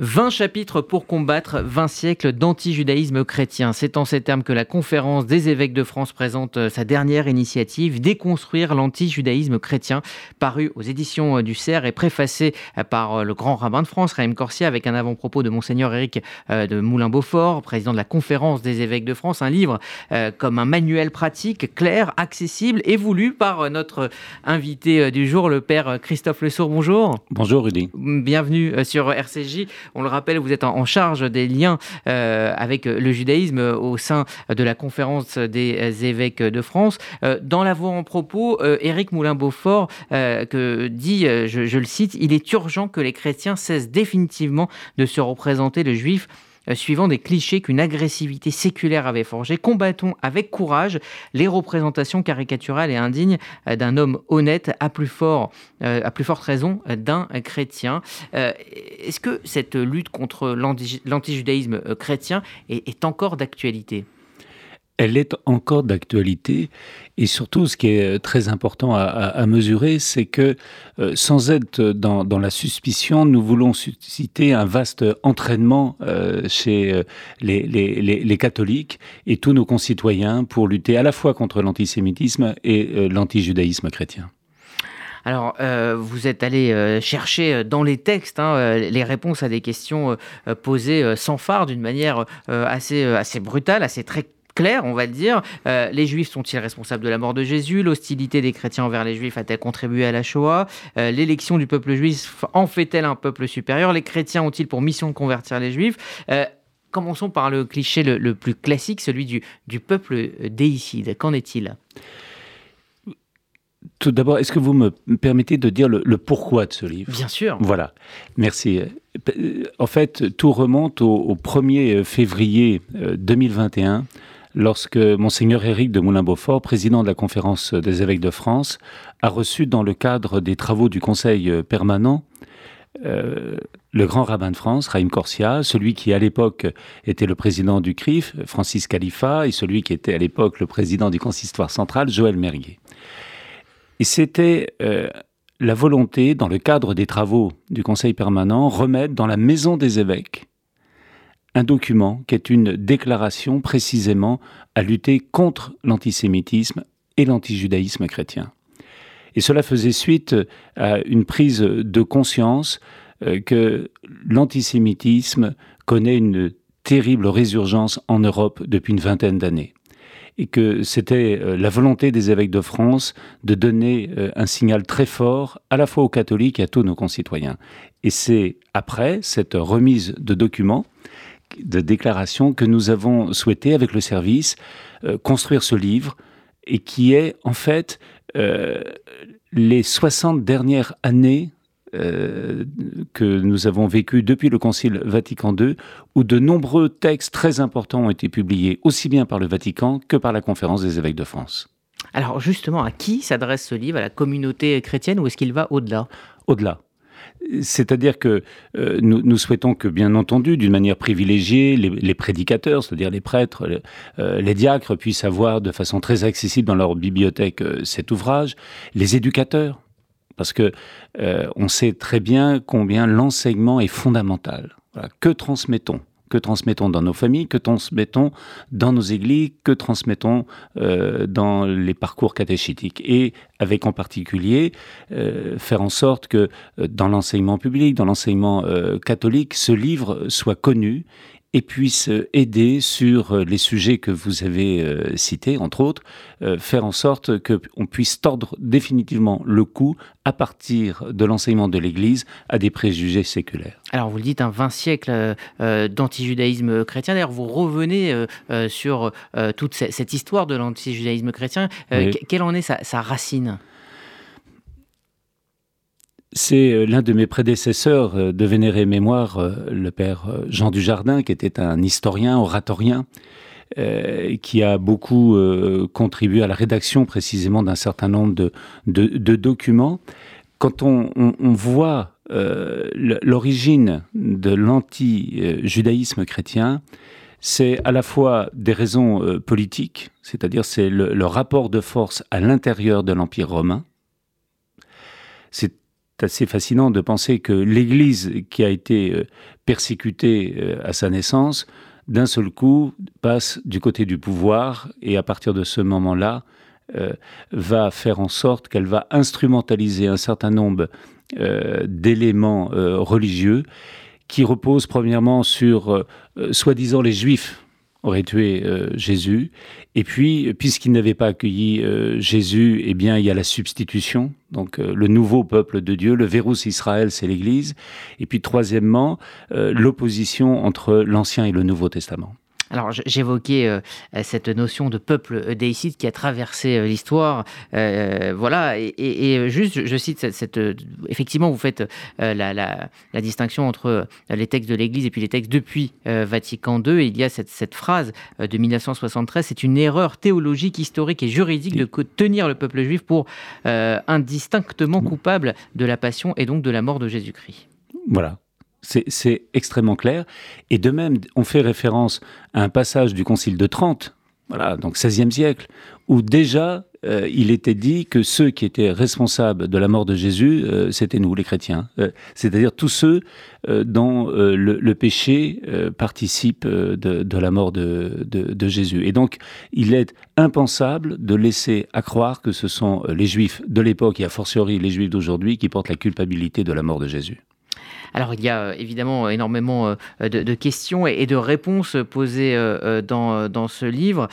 20 chapitres pour combattre 20 siècles d'anti-judaïsme chrétien. C'est en ces termes que la conférence des évêques de France présente euh, sa dernière initiative, Déconstruire l'anti-judaïsme chrétien, paru aux éditions euh, du CERF et préfacé euh, par le grand rabbin de France, Raïm Corsia, avec un avant-propos de Monseigneur Éric de Moulin-Beaufort, président de la conférence des évêques de France. Un livre comme un manuel pratique, clair, accessible et voulu par notre invité du jour, le père Christophe Lesour. Bonjour. Bonjour Rudy. Bienvenue sur RCJ. On le rappelle, vous êtes en charge des liens euh, avec le judaïsme au sein de la conférence des évêques de France. Euh, dans la voix en propos, euh, Éric Moulin-Beaufort que dit, je, le cite, il est urgent que les chrétiens cessent définitivement de se représenter le juif euh, suivant des clichés qu'une agressivité séculaire avait forgés. Combattons avec courage les représentations caricaturales et indignes euh, d'un homme honnête, à plus, euh, à plus forte raison d'un chrétien. Est-ce que cette lutte contre l'antijudaïsme chrétien est encore d'actualité? Elle est encore d'actualité. Et surtout, ce qui est très important à, mesurer, c'est que euh, sans être dans, la suspicion, nous voulons susciter un vaste entraînement euh, chez euh, les, catholiques et tous nos concitoyens pour lutter à la fois contre l'antisémitisme et l'antijudaïsme chrétien. Alors, vous êtes allé chercher dans les textes hein, les réponses à des questions posées sans phare, d'une manière assez, assez brutale, assez très clair, on va le dire. Euh, les Juifs sont-ils responsables de la mort de Jésus? L'hostilité des chrétiens envers les Juifs a-t-elle contribué à la Shoah? Euh, L'élection du peuple juif en fait-elle un peuple supérieur? Les chrétiens ont-ils pour mission de convertir les Juifs? Euh, Commençons par le cliché le, plus classique, celui du, du peuple déicide. Qu'en est-il? Tout d'abord, est-ce que vous me permettez de dire le, pourquoi de ce livre? Bien sûr. Voilà, merci. En fait, tout remonte au, au 1er février 2021 lorsque Monseigneur Éric de Moulin-Beaufort, président de la Conférence des évêques de France, a reçu dans le cadre des travaux du Conseil permanent euh, le grand rabbin de France, Raïm Corsia, celui qui à l'époque était le président du CRIF, Francis Khalifa, et celui qui était à l'époque le président du consistoire central, Joël Merguet. Et c'était euh, la volonté, dans le cadre des travaux du Conseil permanent, remettre dans la maison des évêques un document qui est une déclaration précisément à lutter contre l'antisémitisme et l'antijudaïsme chrétien. Et cela faisait suite à une prise de conscience euh, que l'antisémitisme connaît une terrible résurgence en Europe depuis une vingtaine d'années et que c'était euh, la volonté des évêques de France de donner euh, un signal très fort à la fois aux catholiques et à tous nos concitoyens. Et c'est après cette remise de documents de déclaration que nous avons souhaité, avec le service, euh, construire ce livre et qui est en fait euh, les 60 dernières années euh, que nous avons vécues depuis le Concile Vatican II, où de nombreux textes très importants ont été publiés, aussi bien par le Vatican que par la Conférence des évêques de France. Alors justement, à qui s'adresse ce livre? À la communauté chrétienne ou est-ce qu'il va au-delà? Au-delà. C'est-à-dire que euh, nous, souhaitons que, bien entendu, d'une manière privilégiée, les, prédicateurs, c'est-à-dire les prêtres, euh, les, diacres, puissent avoir de façon très accessible dans leur bibliothèque euh, cet ouvrage, les éducateurs, parce que on sait très bien combien l'enseignement est fondamental. Que transmettons que transmettons dans nos familles, que transmettons dans nos églises, que transmettons euh, dans les parcours catéchétiques. Et avec en particulier euh, faire en sorte que euh, dans l'enseignement public, dans l'enseignement catholique, ce livre soit connu et puisse aider sur euh, les sujets que vous avez euh, cités, entre autres, euh, faire en sorte qu'on puisse tordre définitivement le coup à partir de l'enseignement de l'Église à des préjugés séculaires. Alors vous le dites, un 20 siècles d'antijudaïsme chrétien. D'ailleurs, vous revenez sur toute cette histoire de l'antijudaïsme chrétien. Quelle en est sa racine? C'est euh, l'un de mes prédécesseurs euh, de vénérée mémoire, euh, le père Jean Dujardin, qui était un historien, oratorien, qui a beaucoup contribué à la rédaction précisément d'un certain nombre de, documents. Quand on, voit l'origine de l'anti-judaïsme chrétien, c'est à la fois des raisons politiques, c'est-à-dire c'est le, rapport de force à l'intérieur de l'Empire romain, assez fascinant de penser que l'Église qui a été persécutée à sa naissance, d'un seul coup, passe du côté du pouvoir et à partir de ce moment-là, va faire en sorte qu'elle va instrumentaliser un certain nombre d'éléments religieux qui reposent premièrement sur, soi-disant, les Juifs aurait tué euh, Jésus. Et puis, puisqu'il n'avait pas accueilli euh, Jésus, eh bien, il y a la substitution, donc euh, le nouveau peuple de Dieu, le Vérus Israël, c'est l'Église. Et puis, troisièmement, l'opposition entre l'Ancien et le Nouveau Testament. Alors j'évoquais euh, cette notion de peuple déicide qui a traversé euh, l'histoire. Euh, voilà, et, juste, je cite cette, effectivement, vous faites la, distinction entre les textes de l'Église et puis les textes depuis Vatican II. Et il y a cette, cette phrase de 1973, c'est une erreur théologique, historique et juridique de tenir le peuple juif pour indistinctement coupable de la passion et donc de la mort de Jésus-Christ. Voilà, c'est extrêmement clair. Et de même, on fait référence à un passage du Concile de Trente, voilà, donc 16e siècle, où déjà euh, il était dit que ceux qui étaient responsables de la mort de Jésus, euh, c'était nous, les chrétiens. Euh, c'est-à-dire tous ceux dont le, péché participe de, la mort de, de, Jésus. Et donc, il est impensable de laisser à croire que ce sont les juifs de l'époque, et a fortiori les juifs d'aujourd'hui, qui portent la culpabilité de la mort de Jésus. Alors il y a euh, évidemment énormément euh, de, questions et, de réponses posées euh, dans, dans ce livre,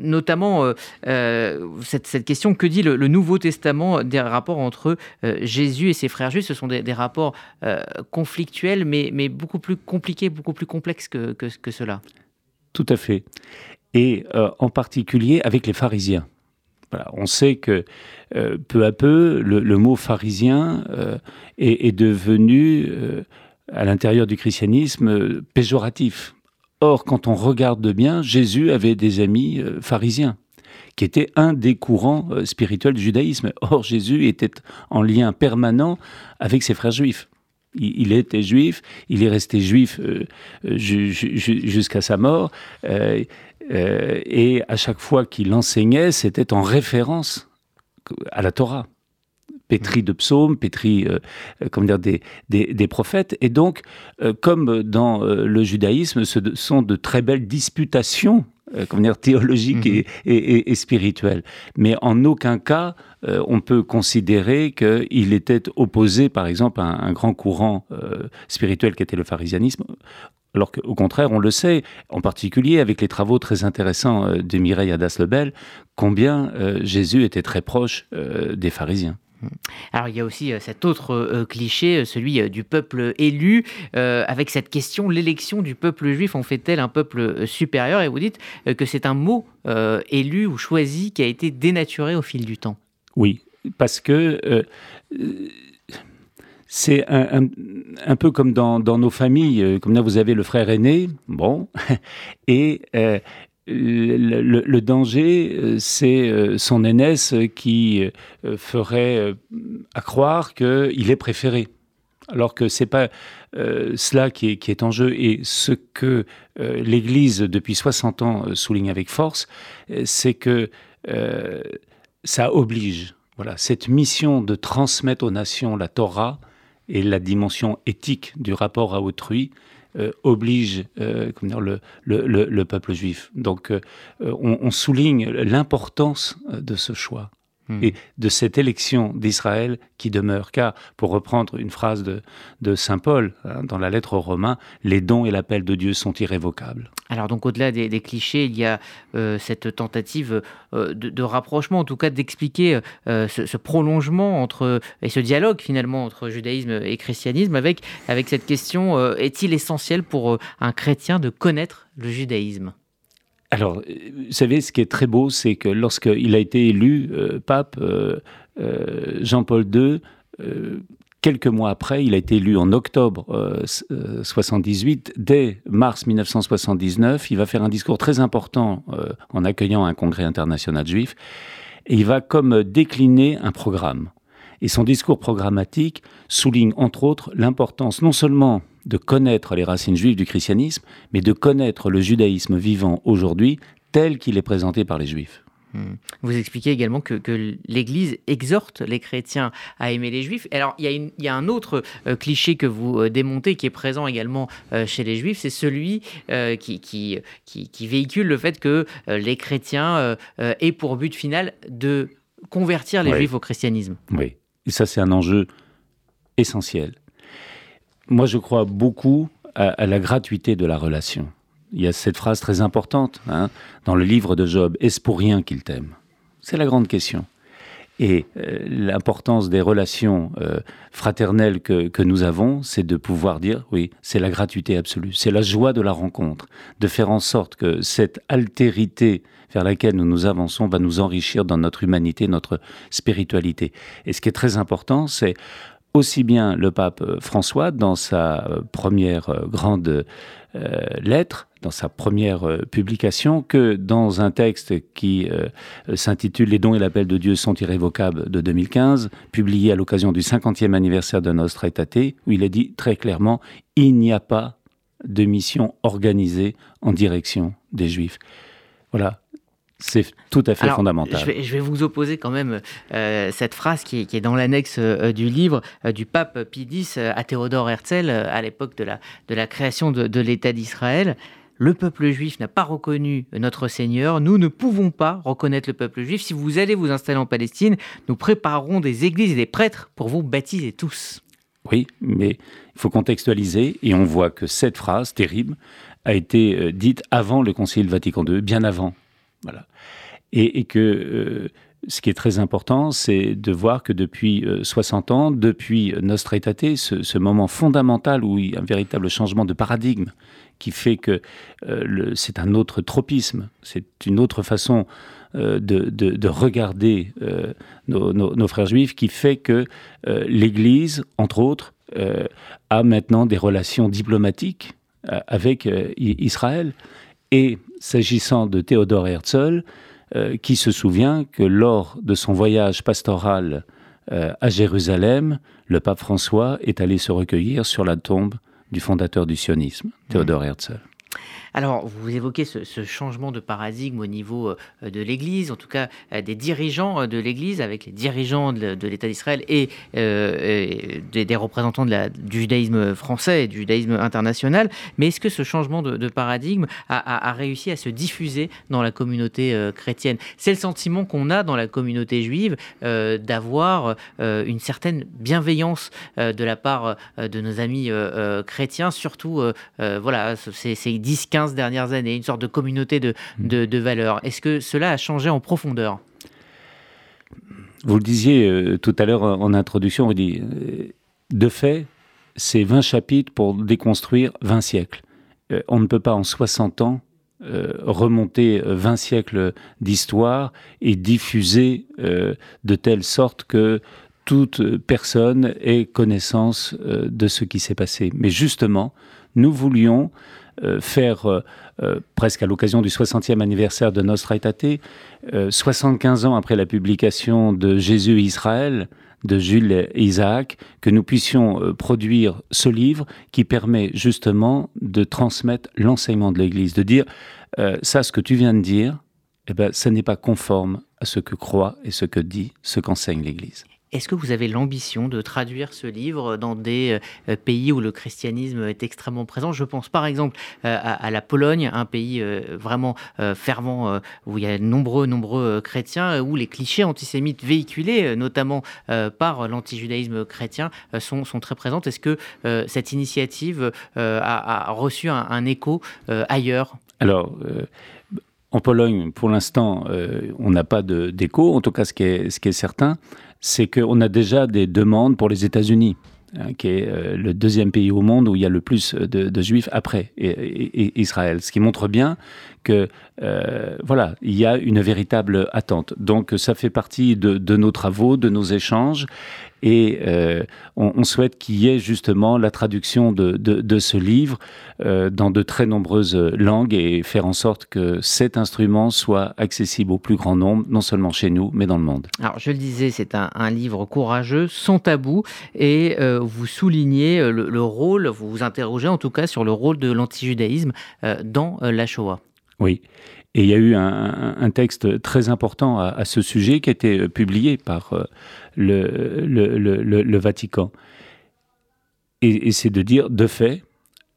notamment cette, question que dit le, Nouveau Testament des rapports entre Jésus et ses frères juifs? Ce sont des, rapports conflictuels, mais, mais beaucoup plus compliqués, beaucoup plus complexes que, que, cela. Tout à fait. Et en particulier avec les pharisiens on sait que euh, peu à peu, le, mot pharisien euh, est, devenu, euh, à l'intérieur du christianisme, péjoratif. Or, quand on regarde bien, Jésus avait des amis pharisiens qui étaient un des courants spirituels du judaïsme. Or, Jésus était en lien permanent avec ses frères juifs. Il, était juif, il est resté juif jusqu'à sa mort. Euh, et à chaque fois qu'il enseignait, c'était en référence à la Torah pétri de psaumes, pétri euh, comme dire, des, des, prophètes. Et donc, euh, comme dans le judaïsme, ce sont de très belles disputations comme dire, théologiques mhm. et, et, spirituelles. Mais en aucun cas, on peut considérer qu'il était opposé, par exemple, à un, grand courant spirituel qui était le pharisianisme, alors qu'au contraire, on le sait, en particulier avec les travaux très intéressants euh, de Mireille Adas-Lebel, combien euh, Jésus était très proche euh, des pharisiens. Alors il y a aussi cet autre cliché, celui du peuple élu, avec cette question, l'élection du peuple juif en fait-elle un peuple supérieur? Et vous dites que c'est un mot élu ou choisi qui a été dénaturé au fil du temps. Oui, parce que c'est un, peu comme dans, nos familles, euh, comme là vous avez le frère aîné, bon, et euh, le, danger, euh, c'est son aînesse qui ferait à croire qu'il est préféré. Alors que c'est pas cela qui est, qui est, en jeu. Et ce que l'Église, depuis 60 ans, souligne avec force, c'est que ça oblige. Voilà, cette mission de transmettre aux nations la Torah, et la dimension éthique du rapport à autrui euh, oblige euh, le, le, peuple juif. Donc euh, on, souligne l'importance de ce choix. Hmm. et de cette élection d'Israël qui demeure. Car, pour reprendre une phrase de, Saint Paul hein, dans la lettre aux Romains, les dons et l'appel de Dieu sont irrévocables. Alors donc au-delà des, clichés, il y a euh, cette tentative euh, de, rapprochement, en tout cas d'expliquer euh, ce, prolongement entre et ce dialogue finalement entre judaïsme et christianisme avec avec cette question est-il essentiel pour un chrétien de connaître le judaïsme? Alors, vous savez, ce qui est très beau, c'est que lorsqu'il a été élu euh, pape, euh, euh, Jean-Paul II, quelques mois après, il a été élu en octobre 78. Dès mars 1979, il va faire un discours très important en accueillant un congrès international juif. Et il va comme décliner un programme. Et son discours programmatique souligne entre autres l'importance non seulement de connaître les racines juives du christianisme, mais de connaître le judaïsme vivant aujourd'hui tel qu'il est présenté par les juifs. Hmm. Vous expliquez également que, l'Église exhorte les chrétiens à aimer les Juifs. Alors, il y a, un autre euh, cliché que vous euh, démontez qui est présent également euh, chez les Juifs, c'est celui qui, qui, véhicule le fait que les chrétiens aient pour but final de convertir les Juifs au christianisme. Oui, et ça c'est un enjeu essentiel. Moi, je crois beaucoup à la gratuité de la relation il y a cette phrase très importante hein, dans le livre de Job, Est-ce pour rien qu'il t'aime? C'est la grande question. Et euh, l'importance des relations euh, fraternelles que, que, nous avons, c'est de pouvoir dire, oui, c'est la gratuité absolue, c'est la joie de la rencontre, de faire en sorte que cette altérité vers laquelle nous nous avançons va nous enrichir dans notre humanité, notre spiritualité. Et ce qui est très important, c'est aussi bien le pape euh, François, dans sa première grande lettre, dans sa première euh, publication que dans un texte qui euh, s'intitule Les dons et l'appel de Dieu sont irrévocables de 2015, publié à l'occasion du 50e anniversaire de Nostra Aetate, où il a dit très clairement il n'y a pas de mission organisée en direction des Juifs. Voilà, c'est tout à fait fondamental. Je vais, vous opposer quand même euh, cette phrase qui est, dans l'annexe du livre du pape Pie X à Théodore Herzl à l'époque de la, de la création de l'État d'Israël le peuple juif n'a pas reconnu notre Seigneur, nous ne pouvons pas reconnaître le peuple juif. Si vous allez vous installer en Palestine, nous préparerons des églises et des prêtres pour vous baptiser tous. Oui, mais il faut contextualiser et on voit que cette phrase terrible a été euh, dite avant le Concile Vatican II, bien avant. Et, que euh, ce qui est très important, c'est de voir que depuis 60 euh, ans, depuis Nostra Aetate, ce, moment fondamental où il y a un véritable changement de paradigme qui fait que euh, c'est un autre tropisme, c'est une autre façon de, regarder nos, frères juifs qui fait que l'Église, entre autres, a maintenant des relations diplomatiques avec Israël. Et s'agissant de Théodore Herzl, euh, qui se souvient que lors de son voyage pastoral euh, à Jérusalem, le pape François est allé se recueillir sur la tombe du fondateur du sionisme, Théodore Herzl. Alors, vous évoquez ce, changement de paradigme au niveau euh, de l'Église, en tout cas euh, des dirigeants euh, de l'Église, avec les dirigeants de, l'État d'Israël et, des, représentants du judaïsme français et du judaïsme international. Mais est-ce que ce changement de, paradigme a, réussi à se diffuser dans la communauté chrétienne? C'est le sentiment qu'on a dans la communauté juive d'avoir une certaine bienveillance de la part de nos amis chrétiens, surtout voilà, ces, ces 10-15 dernières années, une sorte de communauté de, mm. de, valeurs. Est-ce que cela a changé en profondeur? Vous le disiez euh, tout à l'heure en introduction, on dit, euh, de fait, c'est 20 chapitres pour déconstruire 20 siècles. Euh, on ne peut pas en 60 ans remonter 20 siècles d'histoire et diffuser de telle sorte que toute personne ait connaissance de ce qui s'est passé. Mais justement, nous voulions faire, euh, euh, presque à l'occasion du 60e anniversaire de Nostra Aetate, 75 ans après la publication de Jésus Israël, de Jules Isaac, que nous puissions produire ce livre qui permet justement de transmettre l'enseignement de l'Église, de dire ça, ce que tu viens de dire, eh ben, ça n'est pas conforme à ce que croit et ce que dit, ce qu'enseigne l'Église. Est-ce que vous avez l'ambition de traduire ce livre dans des euh, pays où le christianisme est extrêmement présent? Je pense par exemple euh, à, la Pologne, un pays euh, vraiment fervent où il y a de nombreux, nombreux chrétiens, où les clichés antisémites véhiculés, notamment par l'antijudaïsme chrétien, sont, très présents. Est-ce que cette initiative a, reçu un, écho ailleurs? En Pologne, pour l'instant, on n'a pas d'écho. En tout cas, ce qui est, ce qui est certain, c'est qu'on a déjà des demandes pour les États-Unis. Hein, qui est euh, le deuxième pays au monde où il y a le plus de, juifs après Israël. Ce qui montre bien que euh, voilà, il y a une véritable attente. Donc ça fait partie de, nos travaux, de nos échanges, et euh, on, souhaite qu'il y ait justement la traduction de, ce livre dans de très nombreuses langues et faire en sorte que cet instrument soit accessible au plus grand nombre, non seulement chez nous, mais dans le monde. Alors je le disais, c'est un, livre courageux, sans tabou, et vous soulignez le, rôle, vous vous interrogez en tout cas sur le rôle de l'antijudaïsme dans la Shoah. Oui. Et il y a eu un, texte très important à, ce sujet qui a été publié par le, le, Vatican. Et, et c'est de dire, de fait,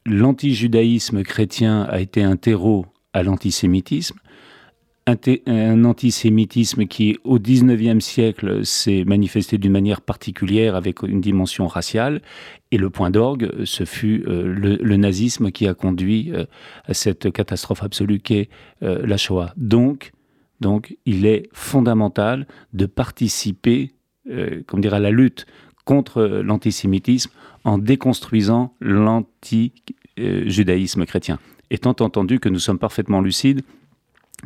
l'antijudaïsme chrétien a été un terreau à l'antisémitisme, un antisémitisme qui, au XIXe siècle, s'est manifesté d'une manière particulière avec une dimension raciale. Et le point d'orgue, ce fut euh, le, nazisme qui a conduit euh, à cette catastrophe absolue qu'est euh, la Shoah. Donc, donc, il est fondamental de participer, comme dire, à la lutte contre l'antisémitisme en déconstruisant l'anti-judaïsme chrétien. Étant entendu que nous sommes parfaitement lucides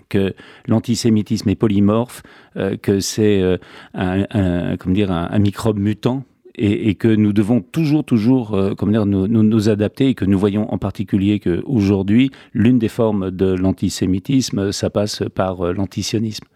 que l'antisémitisme est polymorphe, euh, que c'est euh, un, dire, un, microbe mutant et, que nous devons toujours, toujours euh, dire, nous, nous, adapter et que nous voyons en particulier qu'aujourd'hui, l'une des formes de l'antisémitisme, ça passe par l'antisionisme.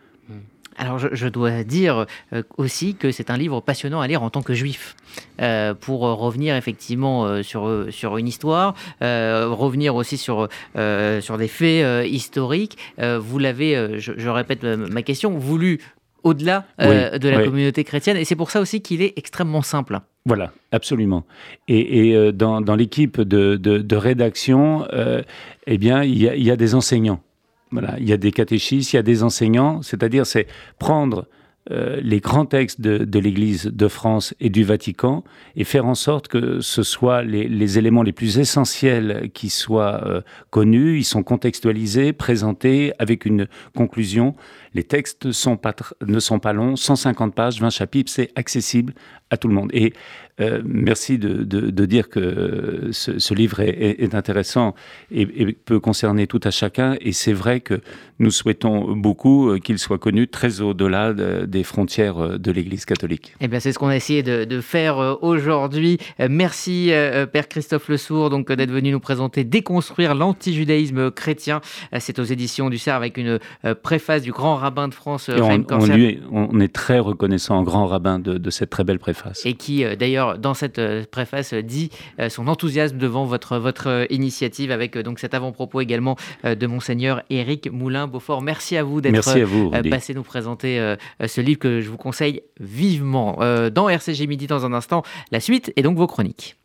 Alors je, dois dire euh, aussi que c'est un livre passionnant à lire en tant que juif, euh, pour revenir effectivement euh, sur, sur une histoire, revenir aussi sur, sur des faits historiques. vous l'avez, je, répète ma question, voulu au-delà de la communauté chrétienne, et c'est pour ça aussi qu'il est extrêmement simple. Voilà, absolument. Et, dans, dans l'équipe de, de, rédaction, eh bien, il y, a, il y a des enseignants il y a des catéchistes, il y a des enseignants, c'est-à-dire c'est prendre euh, les grands textes de, l'Église de France et du Vatican et faire en sorte que ce soient les, éléments les plus essentiels qui soient euh, connus, ils sont contextualisés, présentés avec une conclusion. Les textes ne sont pas longs, 150 pages, 20 chapitres, c'est accessible à tout le monde. Et euh, merci de, dire que ce, livre est, intéressant et, peut concerner tout à chacun. Et c'est vrai que nous souhaitons beaucoup euh, qu'il soit connu très au-delà des frontières euh, de l'Église catholique. Eh bien, c'est ce qu'on a essayé de, faire aujourd'hui. Merci, Père Christophe Le Sourd, donc d'être venu nous présenter Déconstruire l'antijudaïsme chrétien. C'est aux éditions du CERF avec une préface du grand rabbin de France, on, on, est très reconnaissant, grand rabbin, de, de cette très belle préface. Et qui, d'ailleurs, dans cette euh, préface, euh, dit euh, son enthousiasme devant votre, votre initiative, avec donc cet avant-propos également de Monseigneur Éric Moulin-Beaufort. Merci à vous d'être passé nous présenter ce livre que je vous conseille vivement. Dans RCG Midi, dans un instant, la suite et donc vos chroniques.